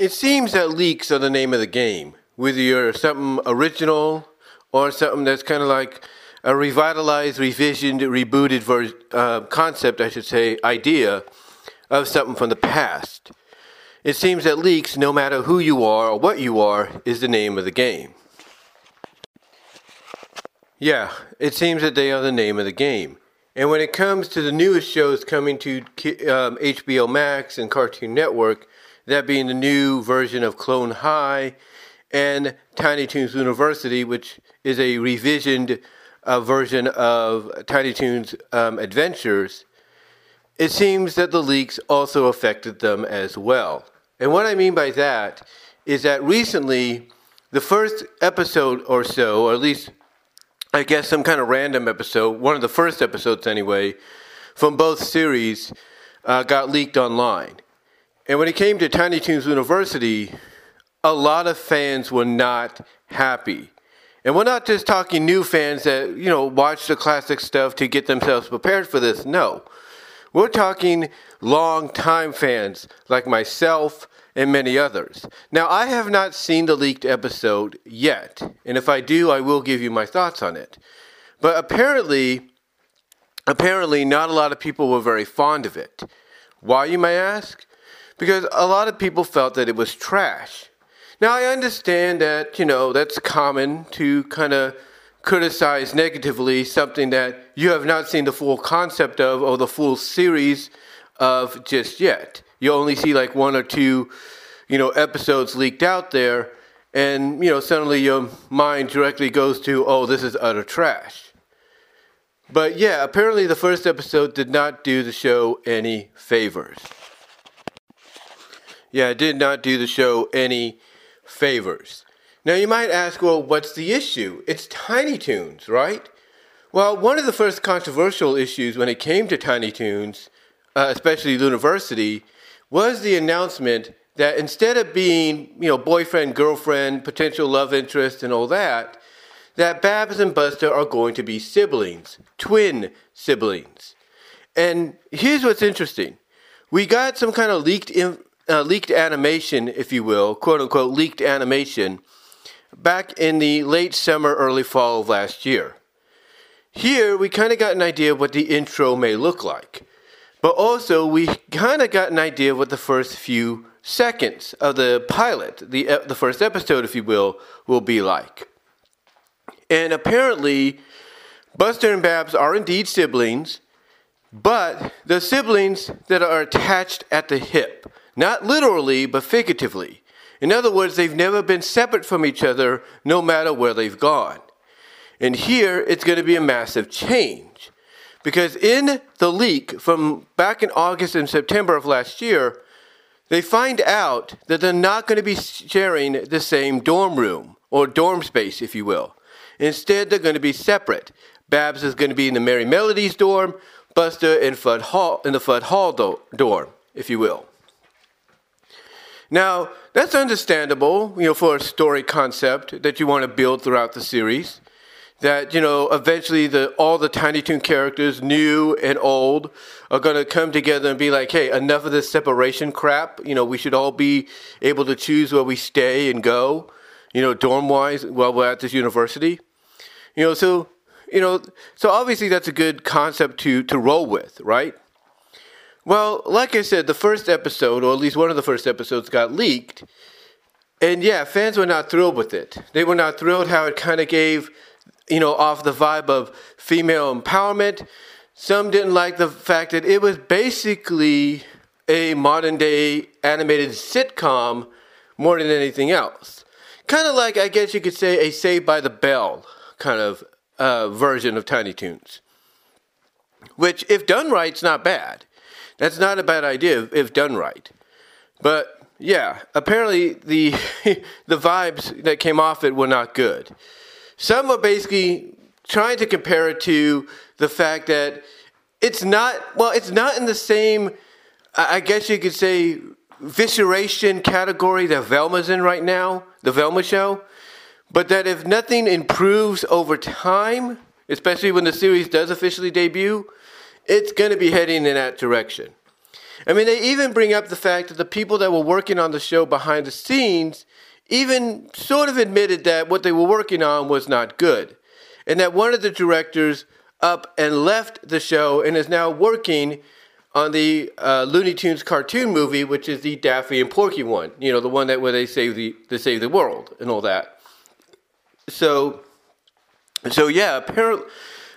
It seems that leaks are the name of the game. Whether you're something original or something that's kind of like a revitalized, revisioned, rebooted ver- uh, concept, I should say, idea of something from the past. It seems that leaks, no matter who you are or what you are, is the name of the game. Yeah, it seems that they are the name of the game. And when it comes to the newest shows coming to um, HBO Max and Cartoon Network, that being the new version of Clone High and Tiny Toons University, which is a revisioned uh, version of Tiny Toons um, Adventures, it seems that the leaks also affected them as well. And what I mean by that is that recently, the first episode or so, or at least I guess some kind of random episode, one of the first episodes anyway, from both series uh, got leaked online. And when it came to Tiny Toons University, a lot of fans were not happy. And we're not just talking new fans that, you know, watch the classic stuff to get themselves prepared for this. No. We're talking long time fans like myself and many others. Now, I have not seen the leaked episode yet, and if I do, I will give you my thoughts on it. But apparently, apparently not a lot of people were very fond of it. Why, you may ask? Because a lot of people felt that it was trash. Now, I understand that, you know, that's common to kind of criticize negatively something that you have not seen the full concept of or the full series of just yet. You only see like one or two, you know, episodes leaked out there, and you know, suddenly your mind directly goes to, oh, this is utter trash. But yeah, apparently the first episode did not do the show any favors. Yeah, it did not do the show any favors. Now you might ask, well, what's the issue? It's Tiny Toons, right? Well, one of the first controversial issues when it came to Tiny Toons, uh, especially University, was the announcement that instead of being, you know, boyfriend, girlfriend, potential love interest, and all that, that Babs and Buster are going to be siblings, twin siblings. And here's what's interesting: we got some kind of leaked, uh, leaked animation, if you will, quote unquote, leaked animation back in the late summer, early fall of last year. Here, we kind of got an idea of what the intro may look like. But also, we kind of got an idea of what the first few seconds of the pilot, the, the first episode, if you will, will be like. And apparently, Buster and Babs are indeed siblings, but the siblings that are attached at the hip, not literally, but figuratively. In other words, they've never been separate from each other no matter where they've gone. And here it's going to be a massive change. Because in the leak from back in August and September of last year, they find out that they're not going to be sharing the same dorm room or dorm space, if you will. Instead, they're going to be separate. Babs is going to be in the Merrie Melodies dorm, Buster in Fudd Hall in the Fudd Hall do- dorm, if you will. Now, that's understandable, you know, for a story concept that you want to build throughout the series. That, you know, eventually the all the Tiny Toon characters, new and old, are gonna come together and be like, hey, enough of this separation crap. You know, we should all be able to choose where we stay and go, you know, dorm wise while we're at this university. You know, so you know, so obviously that's a good concept to to roll with, right? Well, like I said, the first episode, or at least one of the first episodes, got leaked. And yeah, fans were not thrilled with it. They were not thrilled how it kind of gave, you know, off the vibe of female empowerment. Some didn't like the fact that it was basically a modern day animated sitcom more than anything else. Kind of like, I guess you could say, a Saved by the Bell kind of uh, version of Tiny Toons. Which, if done right, is not bad. That's not a bad idea if done right. But yeah, apparently the the vibes that came off it were not good. Some were basically trying to compare it to the fact that it's not well, it's not in the same I guess you could say visceration category that Velma's in right now, the Velma show. But that if nothing improves over time, especially when the series does officially debut, it's going to be heading in that direction. I mean, they even bring up the fact that the people that were working on the show behind the scenes even sort of admitted that what they were working on was not good. And that one of the directors up and left the show and is now working on the uh, Looney Tunes cartoon movie, which is the Daffy and Porky one. You know, the one that where they save the they save the world and all that. So, so yeah, apparently,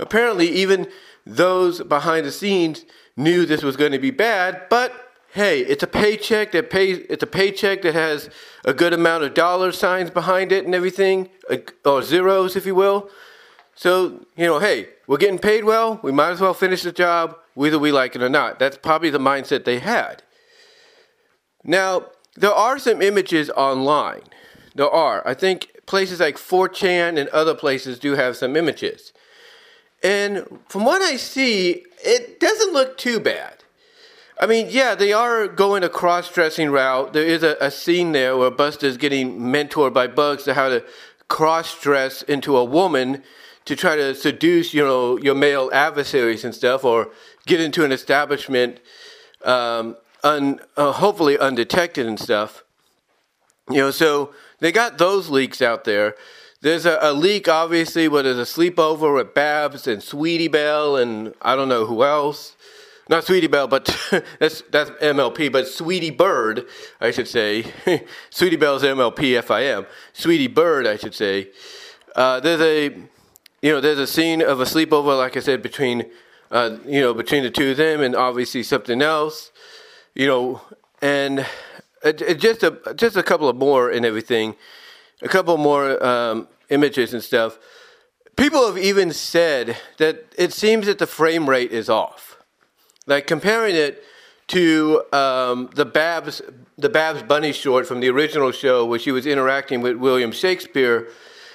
apparently even those behind the scenes knew this was going to be bad, but hey, it's a paycheck that pays. It's a paycheck that has a good amount of dollar signs behind it and everything, or zeros, if you will. So you know, hey, we're getting paid well. We might as well finish the job, whether we like it or not. That's probably the mindset they had. Now, there are some images online. There are. I think places like 4chan and other places do have some images. And from what I see, it doesn't look too bad. I mean, yeah, they are going a cross dressing route. There is a, a scene there where Buster's getting mentored by Bugs to how to cross dress into a woman to try to seduce, you know, your male adversaries and stuff, or get into an establishment, um, un, uh, hopefully undetected and stuff. You know, so they got those leaks out there. There's a, a leak, obviously, where there's a sleepover with Babs and Sweetie Belle and I don't know who else not Sweetie Belle, but that's that's MLP, but Sweetie Bird, I should say. Sweetie Belle's MLP FIM. Sweetie Bird, I should say. Uh, there's a, you know, there's a scene of a sleepover, like I said, between, uh, you know, between the two of them, and obviously something else, you know, and just a just a couple of more and everything, a couple more um, images and stuff. People have even said that it seems that the frame rate is off like comparing it to um, the Babs the Babs Bunny short from the original show, where she was interacting with William Shakespeare.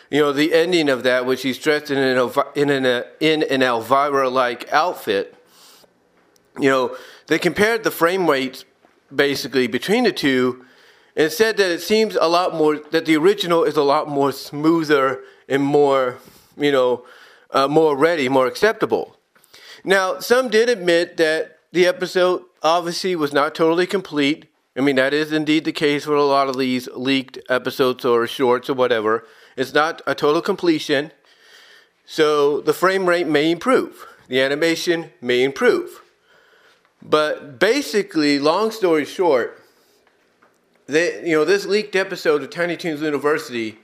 You know, the ending of that, which she's dressed in an in an in an Elvira like outfit. You know, they compared the frame rates basically between the two, and said that it seems a lot more that the original is a lot more smoother and more, you know, uh, more ready, more acceptable. Now, some did admit that the episode obviously was not totally complete. I mean, that is indeed the case with a lot of these leaked episodes or shorts or whatever. It's not a total completion. So the frame rate may improve, the animation may improve. But basically, long story short, you know, this leaked episode of Tiny Toons University,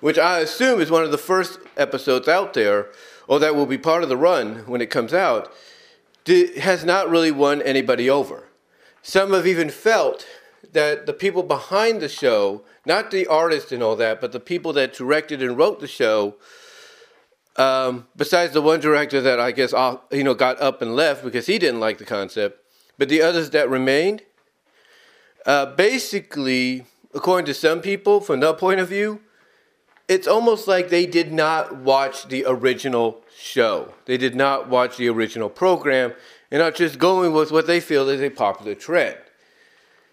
which I assume is one of the first episodes out there, or that will be part of the run when it comes out, has not really won anybody over. Some have even felt that the people behind the show, not the artist and all that, but the people that directed and wrote the show, um, besides the one director that I guess you know got up and left because he didn't like the concept, but the others that remained, uh, basically, according to some people, from their point of view, it's almost like they did not watch the original show. They did not watch the original program and are just going with what they feel is a popular trend.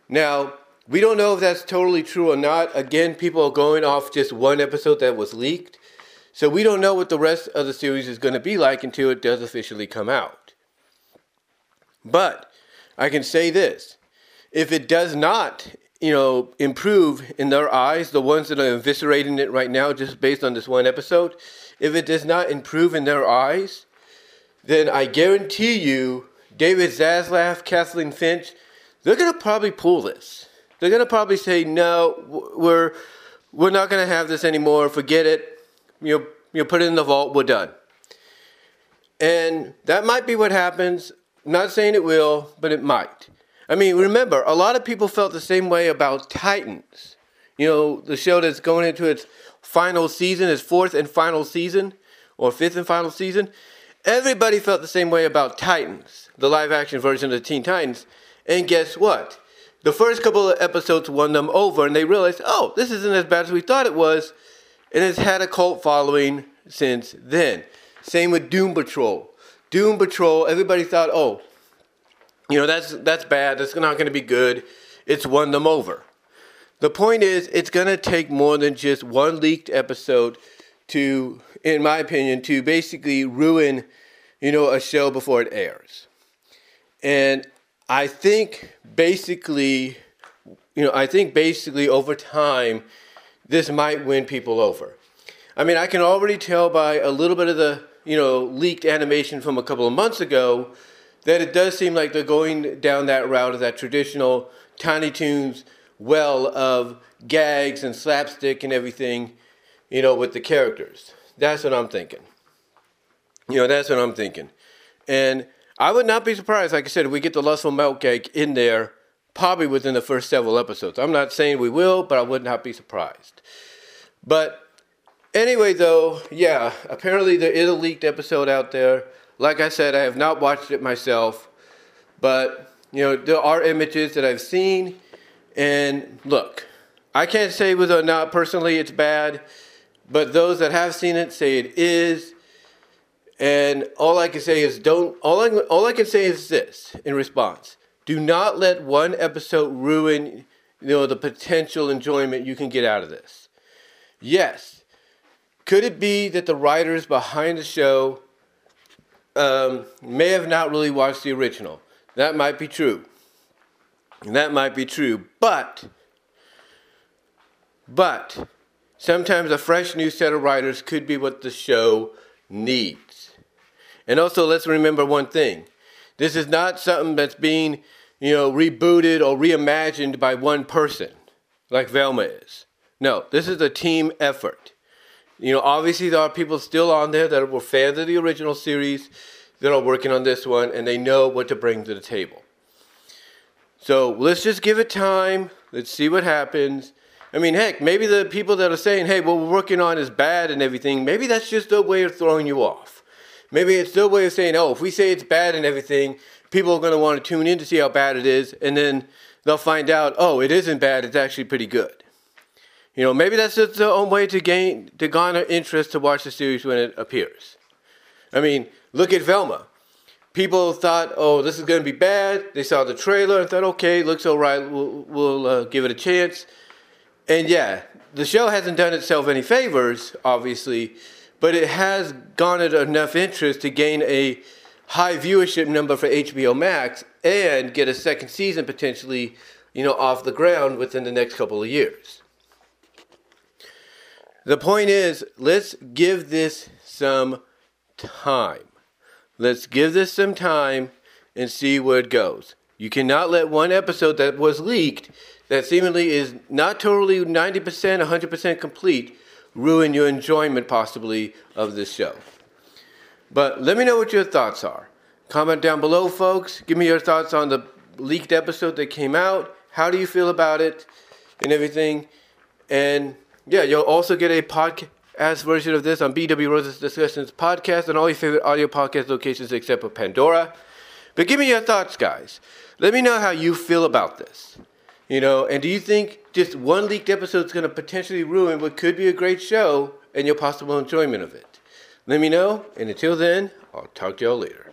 Now, we don't know if that's totally true or not. Again, people are going off just one episode that was leaked. So we don't know what the rest of the series is going to be like until it does officially come out. But I can say this if it does not you know, improve in their eyes, the ones that are eviscerating it right now just based on this one episode, if it does not improve in their eyes, then I guarantee you, David Zaslav, Kathleen Finch, they're gonna probably pull this. They're gonna probably say, no, we're we're not gonna have this anymore. Forget it. You you put it in the vault. We're done. And that might be what happens. Not saying it will, but it might. I mean, remember, a lot of people felt the same way about Titans. You know, the show that's going into its final season, its fourth and final season, or fifth and final season. Everybody felt the same way about Titans, the live action version of Teen Titans. And guess what? The first couple of episodes won them over, and they realized, oh, this isn't as bad as we thought it was. And it's had a cult following since then. Same with Doom Patrol. Doom Patrol, everybody thought, oh, you know, that's that's bad. That's not going to be good. It's won them over. The point is, it's going to take more than just one leaked episode to, in my opinion, to basically ruin, you know, a show before it airs. And I think basically, you know, I think basically over time, this might win people over. I mean, I can already tell by a little bit of the, you know, leaked animation from a couple of months ago that it does seem like they're going down that route of that traditional Tiny Toons well of gags and slapstick and everything, you know, with the characters. That's what I'm thinking. You know, that's what I'm thinking. And I would not be surprised, like I said, if we get the lustful cake in there probably within the first several episodes. I'm not saying we will, but I would not be surprised. But anyway, though, yeah, apparently there is a leaked episode out there. Like I said, I have not watched it myself, but you know there are images that I've seen, and look, I can't say whether or not personally it's bad, but those that have seen it say it is. And all I can say is don't. All I all I can say is this in response: Do not let one episode ruin, you know, the potential enjoyment you can get out of this. Yes, could it be that the writers behind the show um, may have not really watched the original? That might be true. That might be true, but but sometimes a fresh new set of writers could be what the show needs. And also, let's remember one thing this is not something that's being, you know, rebooted or reimagined by one person like Velma is. No, this is a team effort. You know, obviously, there are people still on there that were fans of the original series that are working on this one and they know what to bring to the table. So let's just give it time. Let's see what happens. I mean, heck, maybe the people that are saying, hey, what we're working on is bad and everything, maybe that's just their way of throwing you off. Maybe it's their way of saying, oh, if we say it's bad and everything, people are going to want to tune in to see how bad it is, and then they'll find out, oh, it isn't bad, it's actually pretty good. You know, maybe that's just their own way to gain to garner interest to watch the series when it appears. I mean, look at Velma. People thought, oh, this is going to be bad. They saw the trailer and thought, okay, looks all right. We'll, we'll uh, give it a chance. And yeah, the show hasn't done itself any favors, obviously, but it has garnered enough interest to gain a high viewership number for HBO Max and get a second season potentially, you know, off the ground within the next couple of years. The point is, let's give this some time. Let's give this some time and see where it goes. You cannot let one episode that was leaked, that seemingly is not totally 90%, 100% complete, ruin your enjoyment possibly of this show. But let me know what your thoughts are. Comment down below, folks. Give me your thoughts on the leaked episode that came out. How do you feel about it and everything? And yeah, you'll also get a podcast version of this on BW Rose's Discussions podcast and all your favorite audio podcast locations except for Pandora. But give me your thoughts, guys. Let me know how you feel about this. You know, and do you think just one leaked episode is going to potentially ruin what could be a great show and your possible enjoyment of it? Let me know, and until then, I'll talk to y'all later.